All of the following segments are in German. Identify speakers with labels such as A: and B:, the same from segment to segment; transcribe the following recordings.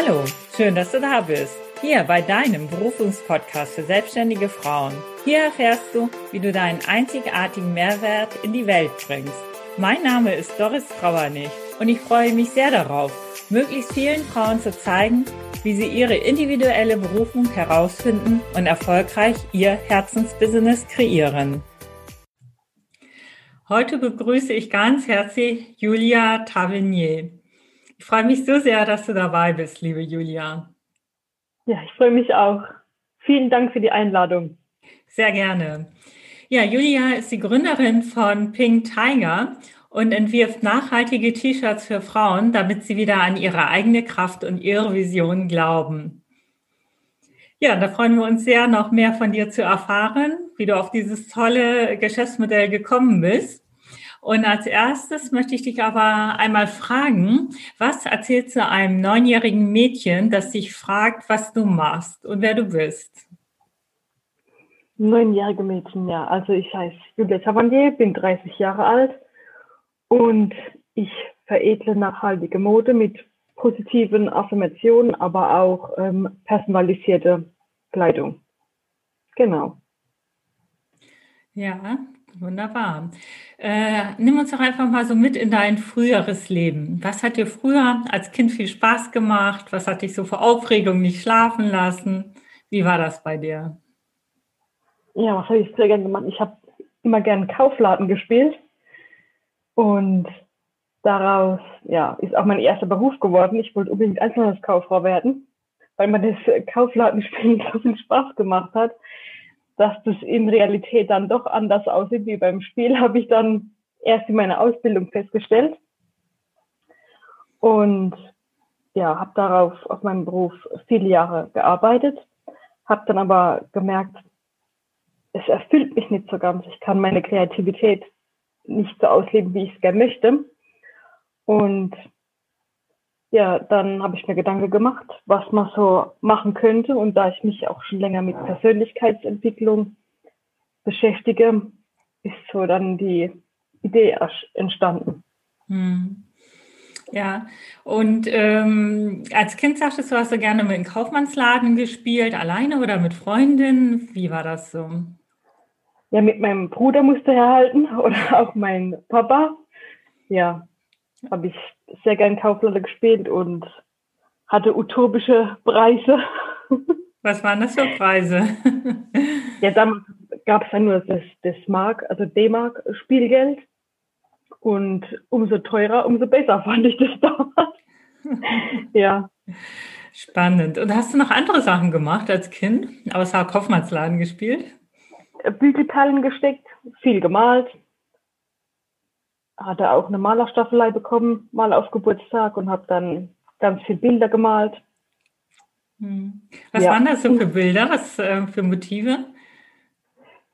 A: Hallo, schön, dass du da bist. Hier bei deinem Berufungspodcast für selbstständige Frauen. Hier erfährst du, wie du deinen einzigartigen Mehrwert in die Welt bringst. Mein Name ist Doris Trauernig und ich freue mich sehr darauf, möglichst vielen Frauen zu zeigen, wie sie ihre individuelle Berufung herausfinden und erfolgreich ihr Herzensbusiness kreieren. Heute begrüße ich ganz herzlich Julia Tavernier. Ich freue mich so sehr, dass du dabei bist, liebe Julia.
B: Ja, ich freue mich auch. Vielen Dank für die Einladung.
A: Sehr gerne. Ja, Julia ist die Gründerin von Pink Tiger und entwirft nachhaltige T-Shirts für Frauen, damit sie wieder an ihre eigene Kraft und ihre Vision glauben. Ja, da freuen wir uns sehr, noch mehr von dir zu erfahren, wie du auf dieses tolle Geschäftsmodell gekommen bist. Und als erstes möchte ich dich aber einmal fragen, was erzählst du einem neunjährigen Mädchen, das sich fragt, was du machst und wer du bist?
B: Neunjährige Mädchen, ja. Also ich heiße Julia Savanier, bin 30 Jahre alt und ich veredle nachhaltige Mode mit positiven Affirmationen, aber auch ähm, personalisierte Kleidung. Genau.
A: Ja, wunderbar. Äh, nimm uns doch einfach mal so mit in dein früheres Leben. Was hat dir früher als Kind viel Spaß gemacht? Was hat dich so vor Aufregung nicht schlafen lassen? Wie war das bei dir?
B: Ja, was habe ich früher gerne gemacht? Ich habe immer gerne Kaufladen gespielt und daraus ja, ist auch mein erster Beruf geworden. Ich wollte unbedingt Einzelhandelskauffrau werden, weil mir das Kaufladenspielen so viel Spaß gemacht hat, dass das in Realität dann doch anders aussieht wie beim Spiel, habe ich dann erst in meiner Ausbildung festgestellt. Und ja, habe darauf auf meinem Beruf viele Jahre gearbeitet, habe dann aber gemerkt, es erfüllt mich nicht so ganz. Ich kann meine Kreativität nicht so ausleben, wie ich es gerne möchte. Und ja, dann habe ich mir Gedanken gemacht, was man so machen könnte. Und da ich mich auch schon länger mit Persönlichkeitsentwicklung beschäftige, ist so dann die Idee entstanden.
A: Hm. Ja, und ähm, als Kind sagtest du, hast du gerne mit dem Kaufmannsladen gespielt, alleine oder mit Freundinnen? Wie war das so?
B: ja, mit meinem Bruder musste herhalten oder auch mein Papa. Ja, habe ich sehr gern Kaufleute gespielt und hatte utopische Preise.
A: Was waren das für Preise?
B: ja, damals gab es ja nur das, das Mark, also D-Mark Spielgeld. Und umso teurer, umso besser fand ich das damals.
A: ja. Spannend. Und hast du noch andere Sachen gemacht als Kind, außer Kaufmannsladen gespielt?
B: Bügelperlen gesteckt, viel gemalt. Hatte auch eine Malerstaffelei bekommen, mal auf Geburtstag und habe dann ganz viele Bilder gemalt.
A: Hm. Was ja. waren das so für Bilder? Was äh, für Motive?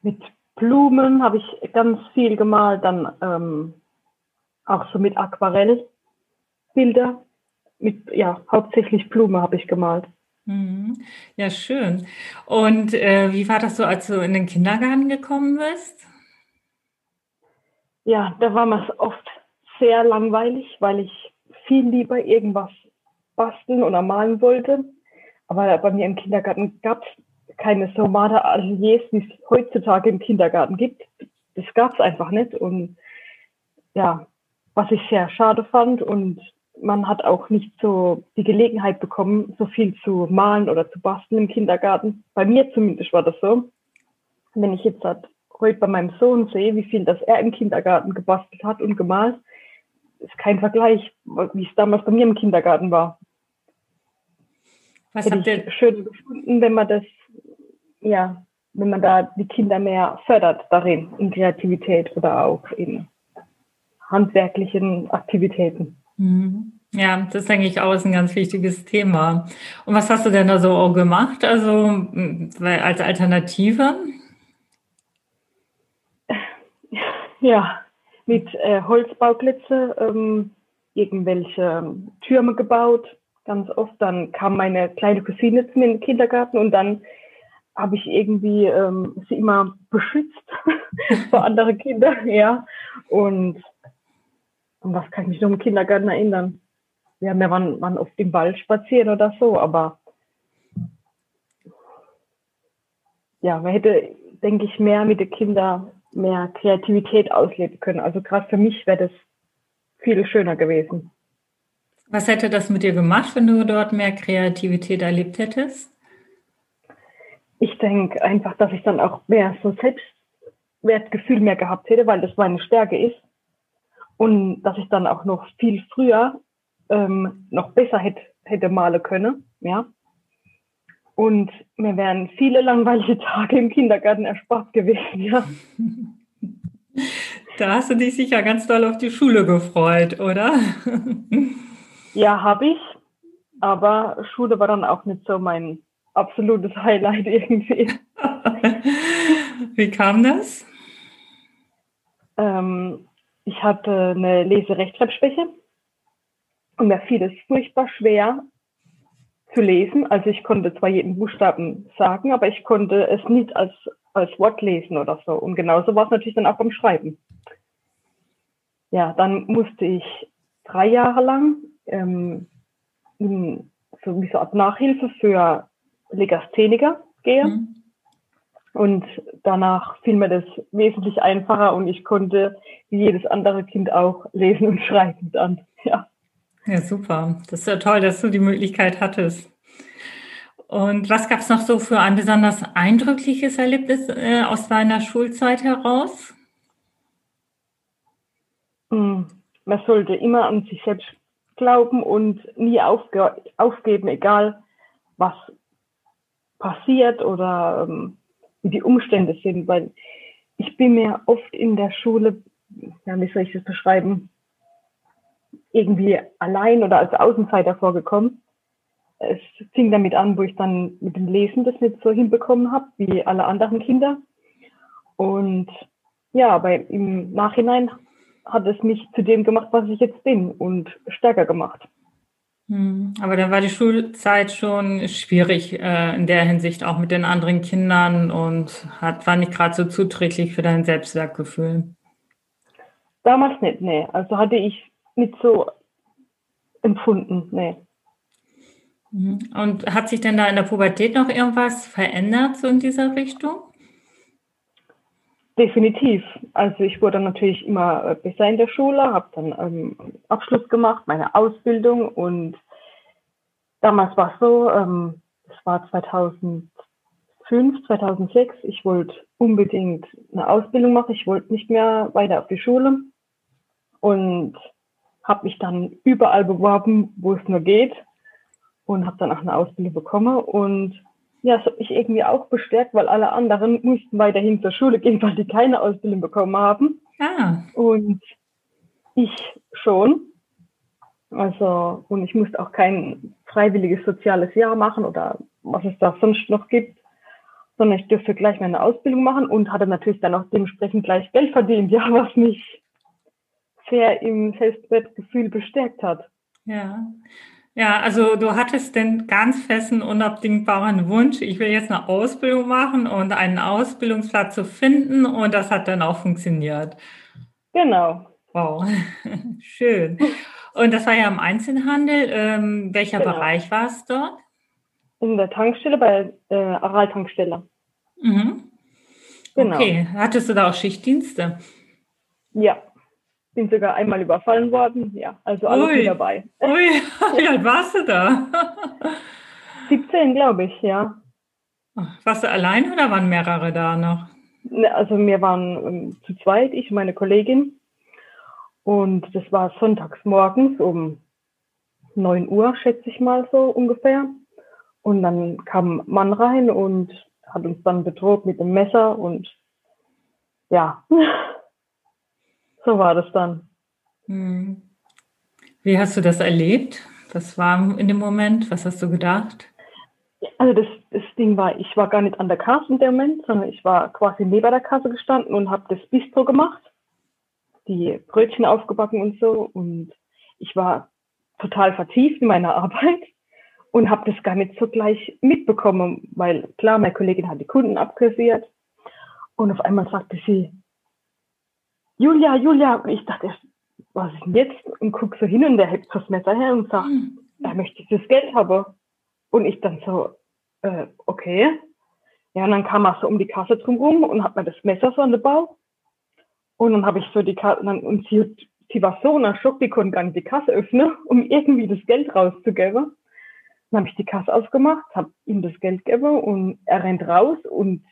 B: Mit Blumen habe ich ganz viel gemalt, dann ähm, auch so mit Aquarellbilder. Mit, ja, hauptsächlich Blume habe ich gemalt.
A: Mhm. Ja, schön. Und äh, wie war das so, als du in den Kindergarten gekommen bist?
B: Ja, da war es oft sehr langweilig, weil ich viel lieber irgendwas basteln oder malen wollte. Aber bei mir im Kindergarten gab es keine so Ateliers, wie es heutzutage im Kindergarten gibt. Das gab es einfach nicht. Und ja, was ich sehr schade fand und man hat auch nicht so die Gelegenheit bekommen, so viel zu malen oder zu basteln im Kindergarten. Bei mir zumindest war das so. Wenn ich jetzt halt heute bei meinem Sohn sehe, wie viel das er im Kindergarten gebastelt hat und gemalt, ist kein Vergleich, wie es damals bei mir im Kindergarten war. Was Hätte habt ihr schön gefunden, wenn man das, ja, wenn man da die Kinder mehr fördert darin, in Kreativität oder auch in handwerklichen Aktivitäten.
A: Mhm. Ja, das denke ich auch ist ein ganz wichtiges Thema. Und was hast du denn da so gemacht, also als Alternative?
B: Ja, mit äh, Holzbauklitze ähm, irgendwelche Türme gebaut, ganz oft. Dann kam meine kleine Cousine zu mir in den Kindergarten und dann habe ich irgendwie ähm, sie immer beschützt vor andere Kinder, ja. Und an was kann ich mich noch im Kindergarten erinnern? ja, wir waren, waren oft im Wald spazieren oder so, aber ja, man hätte, denke ich, mehr mit den Kindern mehr Kreativität ausleben können. Also gerade für mich wäre das viel schöner gewesen.
A: Was hätte das mit dir gemacht, wenn du dort mehr Kreativität erlebt hättest?
B: Ich denke einfach, dass ich dann auch mehr so Selbstwertgefühl mehr gehabt hätte, weil das meine Stärke ist. Und dass ich dann auch noch viel früher ähm, noch besser hätte, hätte malen können. Ja. Und mir wären viele langweilige Tage im Kindergarten erspart gewesen, ja.
A: Da hast du dich sicher ganz doll auf die Schule gefreut, oder?
B: Ja, habe ich. Aber Schule war dann auch nicht so mein absolutes Highlight irgendwie.
A: Wie kam das?
B: Ähm, ich hatte eine Leserechtschreibschwäche und mir fiel es furchtbar schwer zu lesen. Also ich konnte zwar jeden Buchstaben sagen, aber ich konnte es nicht als, als Wort lesen oder so. Und genauso war es natürlich dann auch beim Schreiben. Ja, dann musste ich drei Jahre lang ähm, in, so wie so Art Nachhilfe für Legastheniker gehen. Mhm. Und danach fiel mir das wesentlich einfacher und ich konnte wie jedes andere Kind auch lesen und schreiben dann. Ja.
A: Ja, super. Das ist ja toll, dass du die Möglichkeit hattest. Und was gab es noch so für ein besonders eindrückliches Erlebnis äh, aus deiner Schulzeit heraus?
B: Hm, man sollte immer an sich selbst glauben und nie aufge aufgeben, egal was passiert oder ähm, wie die Umstände sind, weil ich bin mir oft in der Schule, ja, wie soll ich das beschreiben, irgendwie allein oder als Außenseiter vorgekommen. Es fing damit an, wo ich dann mit dem Lesen das nicht so hinbekommen habe, wie alle anderen Kinder. Und ja, aber im Nachhinein hat es mich zu dem gemacht, was ich jetzt bin und stärker gemacht.
A: Hm, aber dann war die Schulzeit schon schwierig äh, in der Hinsicht auch mit den anderen Kindern und hat, war nicht gerade so zuträglich für dein Selbstwertgefühl.
B: Damals nicht, nee. Also hatte ich nicht so empfunden, nee.
A: Hm, und hat sich denn da in der Pubertät noch irgendwas verändert so in dieser Richtung?
B: Definitiv. Also ich wurde natürlich immer äh, besser in der Schule, habe dann ähm, Abschluss gemacht, meine Ausbildung und damals war es so, ähm, es war 2005, 2006, ich wollte unbedingt eine Ausbildung machen, ich wollte nicht mehr weiter auf die Schule und habe mich dann überall beworben, wo es nur geht und habe dann auch eine Ausbildung bekommen und ja, das hat mich irgendwie auch bestärkt, weil alle anderen mussten weiterhin zur Schule gehen, weil die keine Ausbildung bekommen haben. Ah. Und ich schon. Also, und ich musste auch kein freiwilliges soziales Jahr machen oder was es da sonst noch gibt, sondern ich durfte gleich meine Ausbildung machen und hatte natürlich dann auch dementsprechend gleich Geld verdient, ja, was mich sehr im Selbstwertgefühl bestärkt hat.
A: Ja. Ja, also du hattest den ganz festen, unabdingbaren Wunsch, ich will jetzt eine Ausbildung machen und einen Ausbildungsplatz zu finden und das hat dann auch funktioniert.
B: Genau.
A: Wow, schön. Und das war ja im Einzelhandel. Ähm, welcher genau. Bereich war es dort?
B: In der Tankstelle, bei der äh, Aral-Tankstelle.
A: Mhm. Genau. Okay, hattest du da auch Schichtdienste?
B: Ja bin sogar einmal überfallen worden. Ja, also alles Ui. dabei.
A: Ui, wie alt warst du da?
B: 17, glaube ich, ja.
A: Warst du allein oder waren mehrere da noch?
B: Ne, also wir waren ähm, zu zweit, ich und meine Kollegin. Und das war sonntags morgens um 9 Uhr, schätze ich mal so ungefähr. Und dann kam ein Mann rein und hat uns dann bedroht mit dem Messer und ja, so war das dann.
A: Hm. Wie hast du das erlebt? Was war in dem Moment? Was hast du gedacht?
B: Also das, das Ding war, ich war gar nicht an der Kasse in dem Moment, sondern ich war quasi neben der Kasse gestanden und habe das Bistro gemacht, die Brötchen aufgebacken und so. Und ich war total vertieft in meiner Arbeit und habe das gar nicht so gleich mitbekommen, weil klar, meine Kollegin hat die Kunden abkassiert und auf einmal sagte sie, Julia, Julia. Und ich dachte, was ist denn jetzt? Und guck so hin und der hebt das Messer her und sagt, mhm. er möchte das Geld haben. Und ich dann so, äh, okay. Ja, und dann kam er so um die Kasse drum rum und hat mir das Messer so an den Bauch. Und dann habe ich so die Kasse, und sie, sie war so unter Schock, die konnte gar nicht die Kasse öffnen, um irgendwie das Geld rauszugeben. Dann habe ich die Kasse aufgemacht, habe ihm das Geld gegeben und er rennt raus und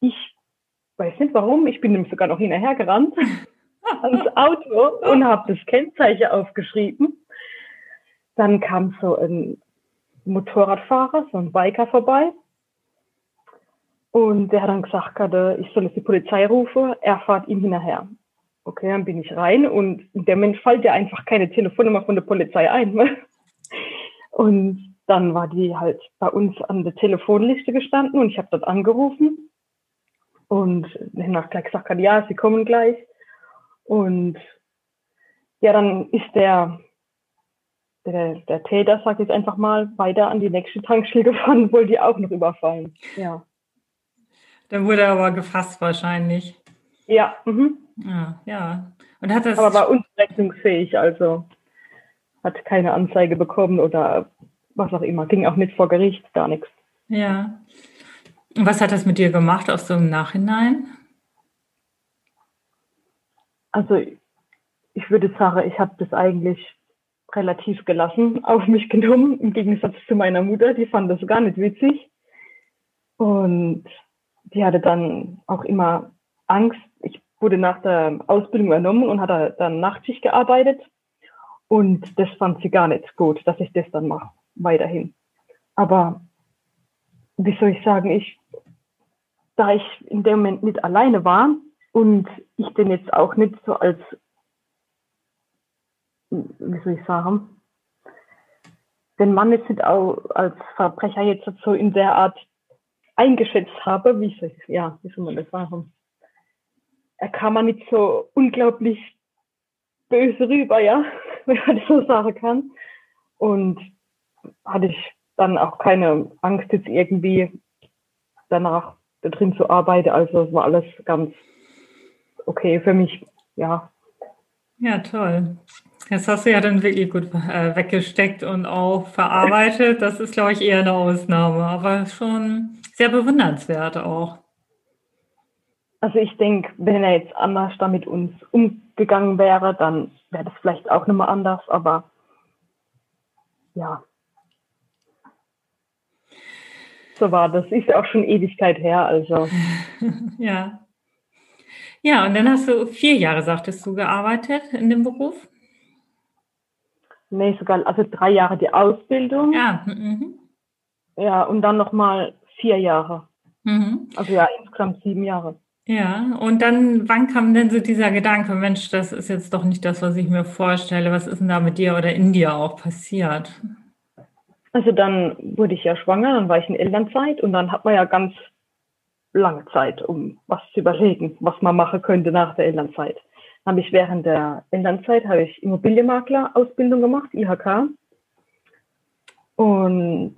B: ich weiß nicht warum, ich bin ihm sogar noch hinterher gerannt ans Auto und habe das Kennzeichen aufgeschrieben. Dann kam so ein Motorradfahrer, so ein Biker vorbei. Und der hat dann gesagt, ich soll jetzt die Polizei rufen, er fährt ihm hinterher. Okay, dann bin ich rein und in dem Moment fällt ja einfach keine Telefonnummer von der Polizei ein. Ne? Und dann war die halt bei uns an der Telefonliste gestanden und ich habe dort angerufen und dann hat gleich gesagt, ja, sie kommen gleich. Und ja, dann ist der, der, der Täter, sag ich jetzt einfach mal, weiter an die nächste Tankstelle gefahren wollte die auch noch überfallen. Ja.
A: Dann wurde er aber gefasst wahrscheinlich.
B: Ja. Mhm.
A: Ja, ja. Und hat das
B: aber war unzurechnungsfähig, also hat keine Anzeige bekommen oder was auch immer. Ging auch nicht vor Gericht, gar nichts.
A: Ja. Was hat das mit dir gemacht aus so im Nachhinein?
B: Also ich würde sagen, ich habe das eigentlich relativ gelassen auf mich genommen, im Gegensatz zu meiner Mutter, die fand das gar nicht witzig. Und die hatte dann auch immer Angst. Ich wurde nach der Ausbildung übernommen und hatte dann Nachtschicht gearbeitet. Und das fand sie gar nicht gut, dass ich das dann mache, weiterhin. Aber wie soll ich sagen, ich, da ich in dem Moment nicht alleine war, und ich den jetzt auch nicht so als, wie soll ich sagen, den Mann jetzt nicht auch als Verbrecher jetzt so in der Art eingeschätzt habe, wie soll ich, ja, wie soll man das sagen? Er kam mal nicht so unglaublich böse rüber, ja, wenn man das so sagen kann. Und hatte ich dann auch keine Angst, jetzt irgendwie danach da drin zu arbeiten. Also es war alles ganz okay für mich, ja.
A: Ja, toll. Das hast du ja dann wirklich gut äh, weggesteckt und auch verarbeitet. Das ist, glaube ich, eher eine Ausnahme, aber schon sehr bewundernswert auch.
B: Also ich denke, wenn er jetzt anders da mit uns umgegangen wäre, dann wäre das vielleicht auch nochmal anders, aber ja. So war das. Ist auch schon Ewigkeit her, also.
A: ja. Ja, und dann hast du vier Jahre, sagtest du, gearbeitet in dem Beruf?
B: Nee, sogar, also drei Jahre die Ausbildung.
A: Ja. Mhm.
B: Ja, und dann nochmal vier Jahre. Mhm. Also ja, insgesamt sieben Jahre.
A: Ja, und dann, wann kam denn so dieser Gedanke, Mensch, das ist jetzt doch nicht das, was ich mir vorstelle. Was ist denn da mit dir oder in dir auch passiert?
B: Also dann wurde ich ja schwanger, dann war ich in Elternzeit und dann hat man ja ganz lange Zeit, um was zu überlegen, was man machen könnte nach der Elternzeit. Habe ich während der Elternzeit habe ich Immobilienmakler-Ausbildung gemacht, IHK. Und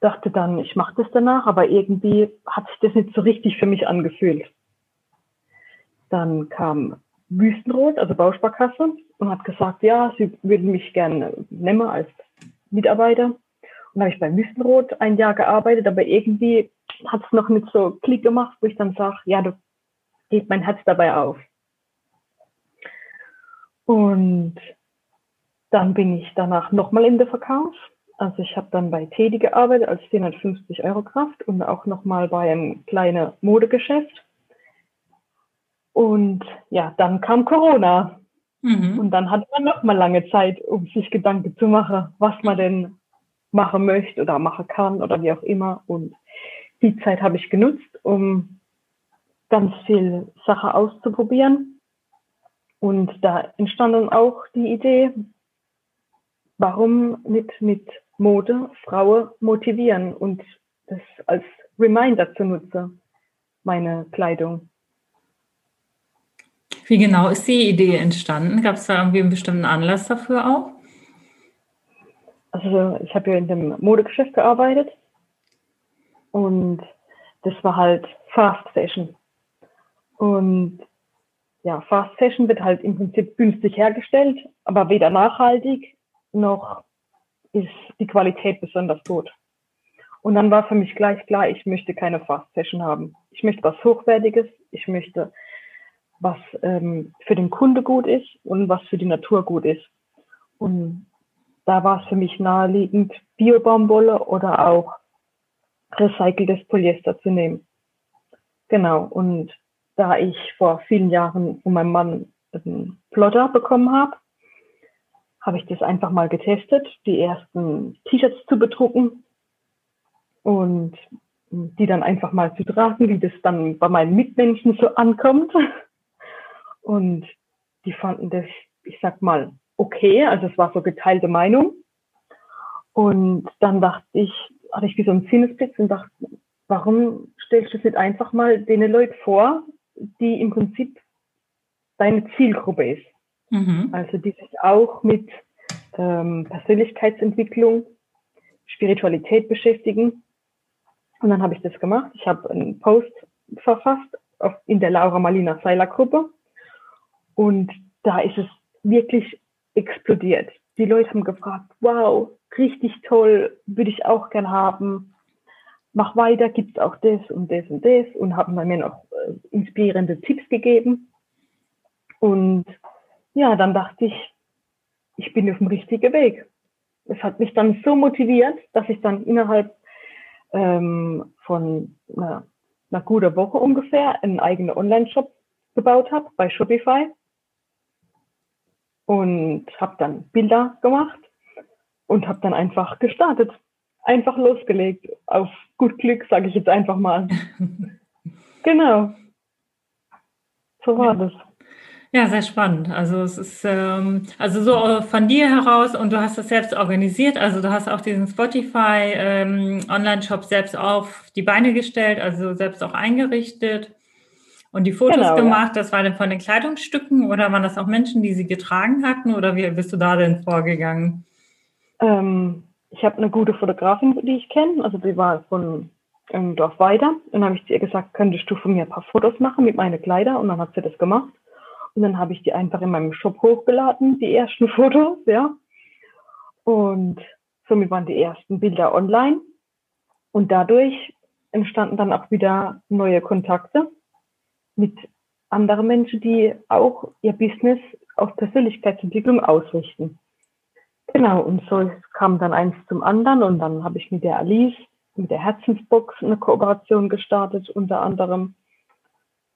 B: dachte dann, ich mache das danach, aber irgendwie hat sich das nicht so richtig für mich angefühlt. Dann kam Wüstenrot, also Bausparkasse, und hat gesagt, ja, sie würden mich gerne nehmen als Mitarbeiter. Und habe ich bei Wüstenrot ein Jahr gearbeitet, aber irgendwie hat es noch nicht so Klick gemacht, wo ich dann sage, ja, da geht mein Herz dabei auf. Und dann bin ich danach nochmal in der Verkauf. Also ich habe dann bei Teddy gearbeitet als 450 Euro Kraft und auch nochmal bei einem kleinen Modegeschäft. Und ja, dann kam Corona. Mhm. Und dann hat man nochmal lange Zeit, um sich Gedanken zu machen, was man denn machen möchte oder machen kann oder wie auch immer. Und die Zeit habe ich genutzt, um ganz viel Sache auszuprobieren. Und da entstand dann auch die Idee, warum nicht mit Mode Frauen motivieren und das als Reminder zu nutzen, meine Kleidung.
A: Wie genau ist die Idee entstanden? Gab es da irgendwie einen bestimmten Anlass dafür auch?
B: Also ich habe ja in dem Modegeschäft gearbeitet und das war halt Fast Fashion. Und ja, Fast Fashion wird halt im Prinzip günstig hergestellt, aber weder nachhaltig noch ist die Qualität besonders gut. Und dann war für mich gleich klar, ich möchte keine Fast Fashion haben. Ich möchte was Hochwertiges, ich möchte was ähm, für den Kunde gut ist und was für die Natur gut ist. Und da war es für mich naheliegend, Biobaumwolle oder auch recyceltes Polyester zu nehmen. Genau. Und da ich vor vielen Jahren von meinem Mann einen Plotter bekommen habe, habe ich das einfach mal getestet, die ersten T-Shirts zu bedrucken und die dann einfach mal zu tragen, wie das dann bei meinen Mitmenschen so ankommt. Und die fanden das, ich sag mal, okay. Also es war so geteilte Meinung. Und dann dachte ich, hatte ich wie so einen Sinnesblitz und dachte, warum stellst du das nicht einfach mal den Leuten vor, die im Prinzip deine Zielgruppe ist? Mhm. Also die sich auch mit ähm, Persönlichkeitsentwicklung, Spiritualität beschäftigen. Und dann habe ich das gemacht. Ich habe einen Post verfasst auf, in der Laura Malina Seiler Gruppe. Und da ist es wirklich explodiert. Die Leute haben gefragt, wow, richtig toll, würde ich auch gern haben. Mach weiter, gibt's auch das und das und das und haben mir noch äh, inspirierende Tipps gegeben. Und ja, dann dachte ich, ich bin auf dem richtigen Weg. Es hat mich dann so motiviert, dass ich dann innerhalb ähm, von einer, einer guten Woche ungefähr einen eigenen Online-Shop gebaut habe bei Shopify und habe dann Bilder gemacht und habe dann einfach gestartet. Einfach losgelegt. Auf gut Glück, sage ich jetzt einfach mal. genau. So war das.
A: Ja, sehr spannend. Also es ist ähm, also so von dir heraus und du hast das selbst organisiert. Also du hast auch diesen Spotify ähm, Online-Shop selbst auf die Beine gestellt, also selbst auch eingerichtet und die Fotos genau, gemacht. Ja. Das war dann von den Kleidungsstücken oder waren das auch Menschen, die sie getragen hatten oder wie bist du da denn vorgegangen?
B: Ähm, ich habe eine gute Fotografin, die ich kenne. Also die war von einem Dorf weiter. Und dann habe ich zu ihr gesagt, könntest du von mir ein paar Fotos machen mit meinen Kleidern? Und dann hat sie das gemacht. Und dann habe ich die einfach in meinem Shop hochgeladen, die ersten Fotos, ja. Und somit waren die ersten Bilder online. Und dadurch entstanden dann auch wieder neue Kontakte mit anderen Menschen, die auch ihr Business auf Persönlichkeitsentwicklung ausrichten. Genau, und so kam dann eins zum anderen und dann habe ich mit der Alice, mit der Herzensbox eine Kooperation gestartet unter anderem.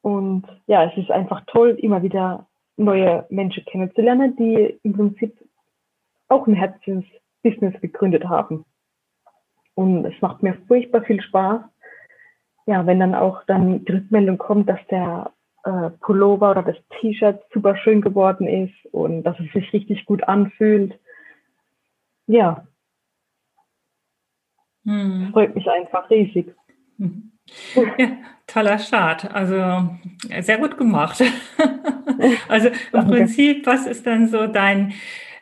B: Und ja, es ist einfach toll, immer wieder neue Menschen kennenzulernen, die im Prinzip auch ein Herzensbusiness gegründet haben. Und es macht mir furchtbar viel Spaß, ja, wenn dann auch dann die Rückmeldung kommt, dass der äh, Pullover oder das T-Shirt super schön geworden ist und dass es sich richtig gut anfühlt. Ja. Hm. Freut mich einfach riesig.
A: Ja, toller Start. Also sehr gut gemacht. also im Prinzip, was ist dann so dein,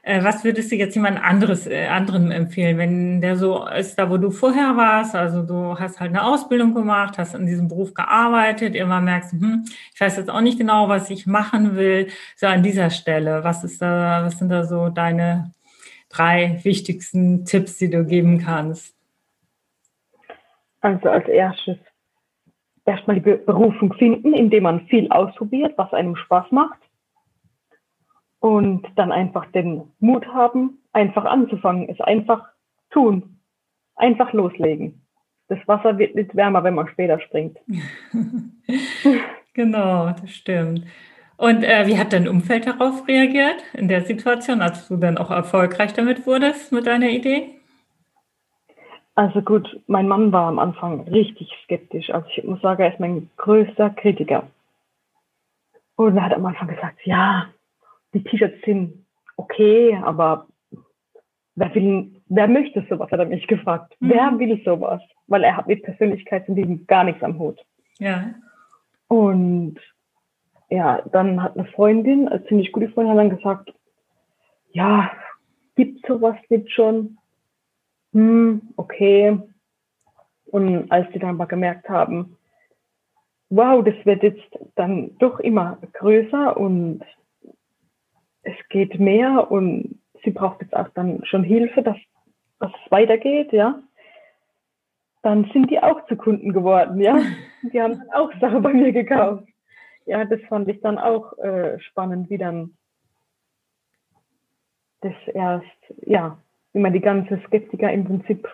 A: was würdest du jetzt jemand anderes, äh, anderen empfehlen, wenn der so ist, da wo du vorher warst, also du hast halt eine Ausbildung gemacht, hast in diesem Beruf gearbeitet, immer merkst, hm, ich weiß jetzt auch nicht genau, was ich machen will, so an dieser Stelle, was ist da, was sind da so deine drei wichtigsten Tipps, die du geben kannst?
B: Also als erstes erstmal die Berufung finden, indem man viel ausprobiert, was einem Spaß macht. Und dann einfach den Mut haben, einfach anzufangen, es einfach tun, einfach loslegen. Das Wasser wird nicht wärmer, wenn man später springt.
A: genau, das stimmt. Und äh, wie hat dein Umfeld darauf reagiert in der Situation, als du dann auch erfolgreich damit wurdest mit deiner Idee?
B: Also gut, mein Mann war am Anfang richtig skeptisch. Also ich muss sagen, er ist mein größter Kritiker. Und er hat am Anfang gesagt, ja, die T-Shirts sind okay, aber wer will, wer möchte sowas, hat er mich gefragt. Mhm. Wer will sowas? Weil er hat mit Persönlichkeitsleben gar nichts am Hut.
A: Ja.
B: Und ja, dann hat eine Freundin, eine ziemlich gute Freundin, hat dann gesagt, ja, gibt sowas nicht schon? hm, okay. Und als die dann aber gemerkt haben, wow, das wird jetzt dann doch immer größer und geht mehr und sie braucht jetzt auch dann schon Hilfe, dass, dass es weitergeht, ja. Dann sind die auch zu Kunden geworden, ja. Die haben dann auch Sachen bei mir gekauft. Ja, das fand ich dann auch äh, spannend, wie dann das erst, ja, wie man die ganze Skeptiker im Prinzip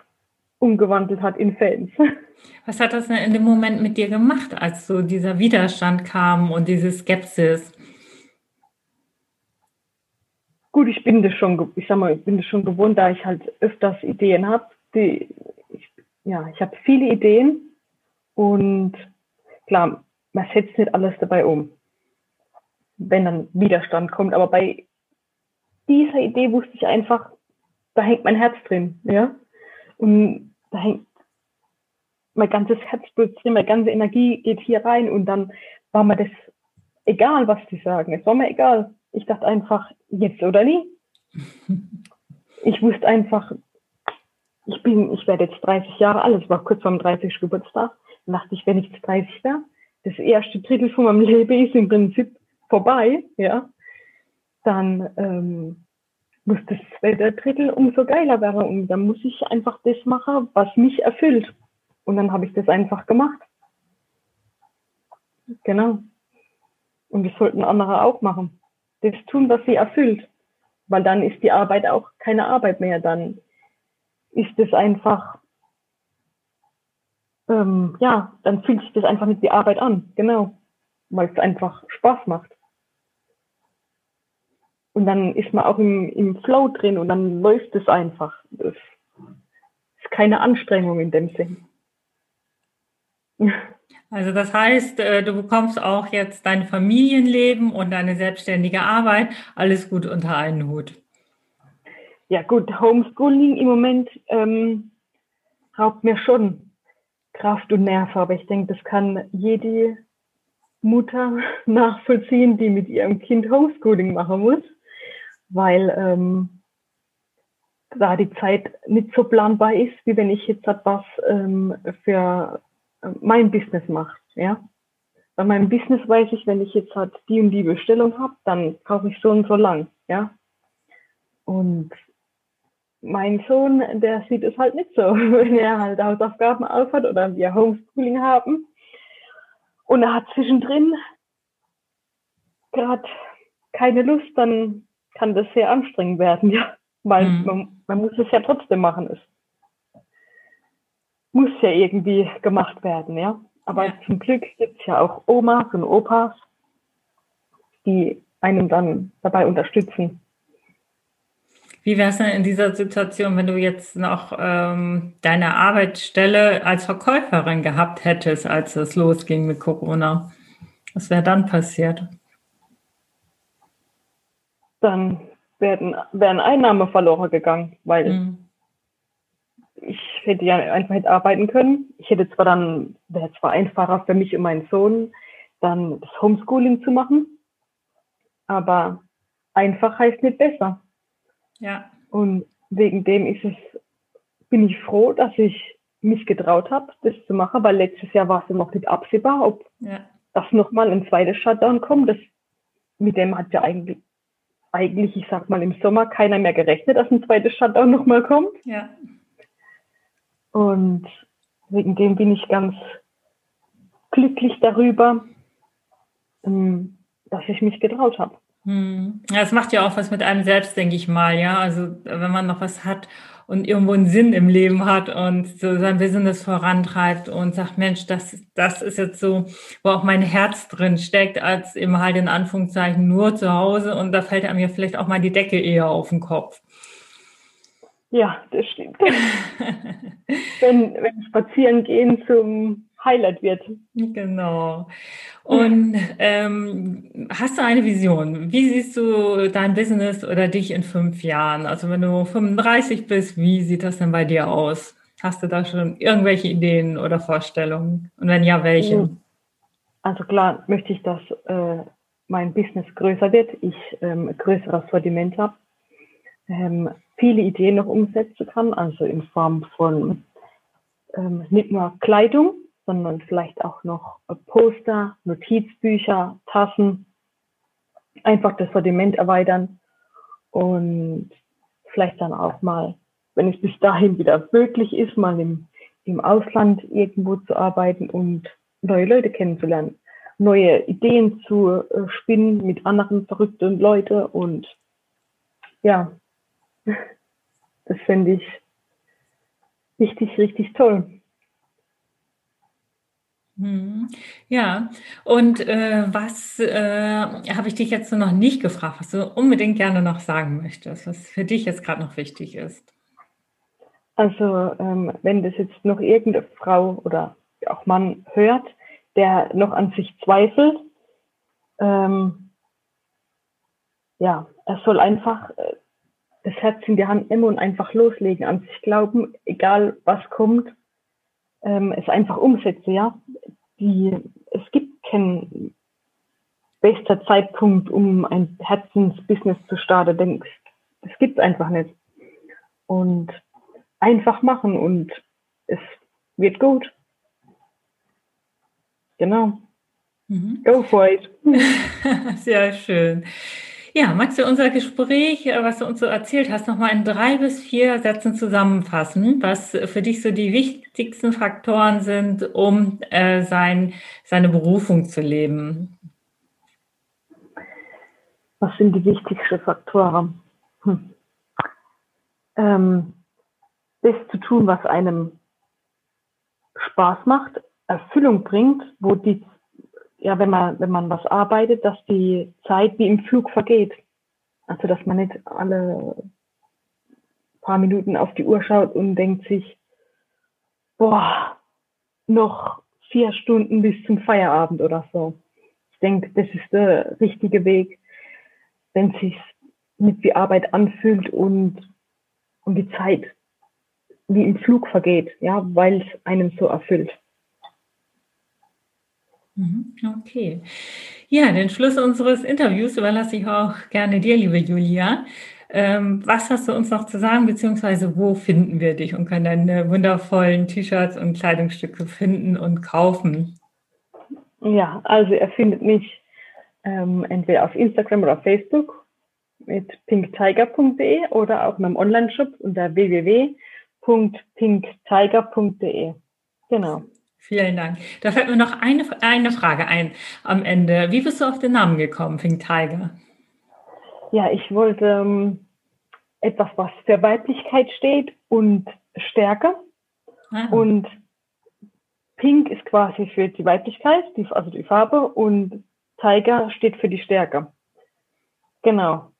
B: umgewandelt hat in Fans.
A: Was hat das denn in dem Moment mit dir gemacht, als so dieser Widerstand kam und diese Skepsis?
B: Gut, ich bin das schon, ich sag mal, ich bin das schon gewohnt, da ich halt öfters Ideen habe. Die, ich, ja, ich habe viele Ideen und klar, man setzt nicht alles dabei um, wenn dann Widerstand kommt. Aber bei dieser Idee wusste ich einfach, da hängt mein Herz drin, ja. Und da hängt mein ganzes Herzblut drin, meine ganze Energie geht hier rein und dann war mir das egal, was die sagen. Es war mir egal. Ich dachte einfach, jetzt oder nie. Ich wusste einfach, ich bin, ich werde jetzt 30 Jahre alt, es war kurz vor dem 30. Geburtstag. Dann dachte ich, wenn ich jetzt 30 wäre, das erste Drittel von meinem Leben ist im Prinzip vorbei, ja, dann ähm, muss das zweite Drittel umso geiler werden. Und dann muss ich einfach das machen, was mich erfüllt. Und dann habe ich das einfach gemacht. Genau. Und das sollten andere auch machen. Das tun, was sie erfüllt. Weil dann ist die Arbeit auch keine Arbeit mehr. Dann ist es einfach, ähm, ja, dann fühlt sich das einfach nicht die Arbeit an. Genau. Weil es einfach Spaß macht. Und dann ist man auch im, im Flow drin und dann läuft es einfach. Das ist keine Anstrengung in dem Sinn.
A: Also das heißt, äh, du bekommst auch jetzt dein Familienleben und deine selbstständige Arbeit alles gut unter einen Hut.
B: Ja gut, Homeschooling im Moment ähm, raubt mir schon Kraft und Nerven, aber ich denke, das kann jede Mutter nachvollziehen, die mit ihrem Kind Homeschooling machen muss weil ähm, da die Zeit nicht so planbar ist, wie wenn ich jetzt etwas ähm, für mein Business mache. Ja? Bei meinem Business weiß ich, wenn ich jetzt halt die und die Bestellung habe, dann brauche ich so und so lang. Ja? Und mein Sohn, der sieht es halt nicht so, wenn er halt Hausaufgaben aufhat oder wir Homeschooling haben. Und er hat zwischendrin gerade keine Lust, dann kann das sehr anstrengend werden, ja. Weil mhm. man, man muss es ja trotzdem machen. Es muss ja irgendwie gemacht werden, ja. Aber ja. zum Glück gibt es ja auch Omas und Opas, die einem dann dabei unterstützen.
A: Wie wäre es denn in dieser Situation, wenn du jetzt noch ähm, deine Arbeitsstelle als Verkäuferin gehabt hättest, als es losging mit Corona? Was wäre dann passiert?
B: dann werden, wären Einnahmen verloren gegangen, weil mhm. Ich hätte ja einfach nicht arbeiten können. Ich hätte zwar dann, wäre zwar einfacher für mich und meinen Sohn, dann das Homeschooling zu machen, aber einfach heißt nicht besser. Ja. Und wegen dem ist es, bin ich froh, dass ich mich getraut habe, das zu machen, weil letztes Jahr war es noch nicht absehbar, ob ja. das nochmal ein zweites Shutdown kommt. Das, mit dem hat ja eigentlich eigentlich, ich sag mal, im Sommer keiner mehr gerechnet, dass ein zweites Shutdown nochmal kommt. Ja. Und wegen dem bin ich ganz glücklich darüber, ähm, dass ich mich getraut habe.
A: Hm. Ja, es macht ja auch was mit einem selbst, denke ich mal, ja. Also wenn man noch was hat und irgendwo einen Sinn im Leben hat und so sein Business vorantreibt und sagt, Mensch, das, das ist jetzt so, wo auch mein Herz drin steckt, als eben halt in Anführungszeichen nur zu Hause und da fällt einem ja vielleicht auch mal die Decke eher auf den Kopf.
B: Ja, das stimmt. wenn, wenn spazieren gehen zum Highlight wird.
A: Genau. Und ähm, hast du eine Vision? Wie siehst du dein Business oder dich in fünf Jahren? Also wenn du 35 bist, wie sieht das denn bei dir aus? Hast du da schon irgendwelche Ideen oder Vorstellungen? Und wenn ja, welche? Oh.
B: Also klar möchte ich, dass äh, mein Business größer wird, ich ähm, größeres Sortiment habe, ähm, viele Ideen noch umsetzen kann, also in Form von ähm, nicht nur Kleidung, sondern vielleicht auch noch Poster, Notizbücher, Tassen, einfach das Sortiment erweitern und vielleicht dann auch mal, wenn es bis dahin wieder möglich ist, mal im, im Ausland irgendwo zu arbeiten und neue Leute kennenzulernen, neue Ideen zu äh, spinnen mit anderen verrückten Leuten und ja, das finde ich richtig, richtig toll.
A: Mhm. Ja, und äh, was äh, habe ich dich jetzt noch nicht gefragt, was du unbedingt gerne noch sagen möchtest, was für dich jetzt gerade noch wichtig ist?
B: Also, ähm, wenn das jetzt noch irgendeine Frau oder auch Mann hört, der noch an sich zweifelt, ähm, ja, er soll einfach äh, das Herz in die Hand nehmen und einfach loslegen, an sich glauben, egal was kommt, ähm, es einfach umsetzen, ja. Die, es gibt keinen bester Zeitpunkt, um ein Herzensbusiness zu starten, denn es gibt einfach nicht. Und einfach machen und es wird gut. Genau. Mhm. Go for it.
A: Sehr schön. Ja, magst du unser Gespräch, äh, was du uns so erzählt hast, nochmal in drei bis vier Sätzen zusammenfassen, was für dich so die wichtigsten Faktoren sind, um äh, sein, seine Berufung zu leben?
B: Was sind die wichtigsten Faktoren? Hm. Ähm, das zu tun, was einem Spaß macht, Erfüllung bringt, wo die ja, wenn man, wenn man was arbeitet, dass die Zeit wie im Flug vergeht. Also, dass man nicht alle paar Minuten auf die Uhr schaut und denkt sich, boah, noch vier Stunden bis zum Feierabend oder so. Ich denke, das ist der richtige Weg, wenn es sich mit wie Arbeit anfühlt und, und die Zeit wie im Flug vergeht, ja, weil es einem so erfüllt.
A: Mhm, okay. Ja, den Schluss unseres Interviews überlasse ich auch gerne dir, liebe Julia. Ähm, was hast du uns noch zu sagen, beziehungsweise wo finden wir dich und können deine wundervollen T-Shirts und Kleidungsstücke finden und kaufen?
B: Ja, also er findet mich ähm, entweder auf Instagram oder auf Facebook mit pinktiger.de oder auch in meinem Online-Shop unter www.pinktiger.de. Genau.
A: Vielen Dank. Da fällt mir noch eine, eine Frage ein am Ende. Wie bist du auf den Namen gekommen, Pink Tiger?
B: Ja, ich wollte ähm, etwas, was für Weiblichkeit steht und Stärke. Ah. Und Pink ist quasi für die Weiblichkeit, die, also die Farbe, und Tiger steht für die Stärke. Genau.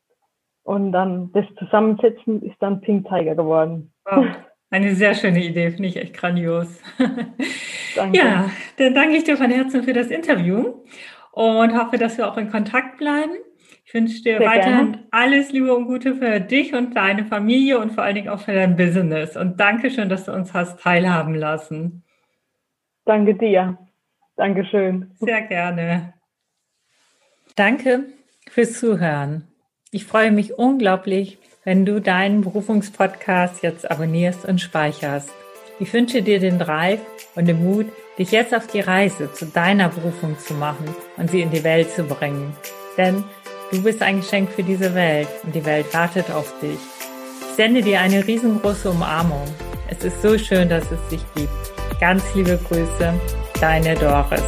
B: Und dann das Zusammensetzen ist dann Pink Tiger geworden.
A: Wow. Eine sehr schöne Idee, finde ich echt grandios. Danke. Ja, dann danke ich dir von Herzen für das Interview und hoffe, dass wir auch in Kontakt bleiben. Ich wünsche dir sehr weiterhin gerne. alles Liebe und Gute für dich und deine Familie und vor allen Dingen auch für dein Business. Und danke schön, dass du uns hast teilhaben lassen.
B: Danke dir. Dankeschön.
A: Sehr gerne. Danke fürs Zuhören. Ich freue mich unglaublich, wenn du deinen Berufungspodcast jetzt abonnierst und speicherst. Ich wünsche dir den Drive und den Mut, dich jetzt auf die Reise zu deiner Berufung zu machen und sie in die Welt zu bringen. Denn du bist ein Geschenk für diese Welt und die Welt wartet auf dich. Ich sende dir eine riesengroße Umarmung. Es ist so schön, dass es dich gibt. Ganz liebe Grüße, deine Doris.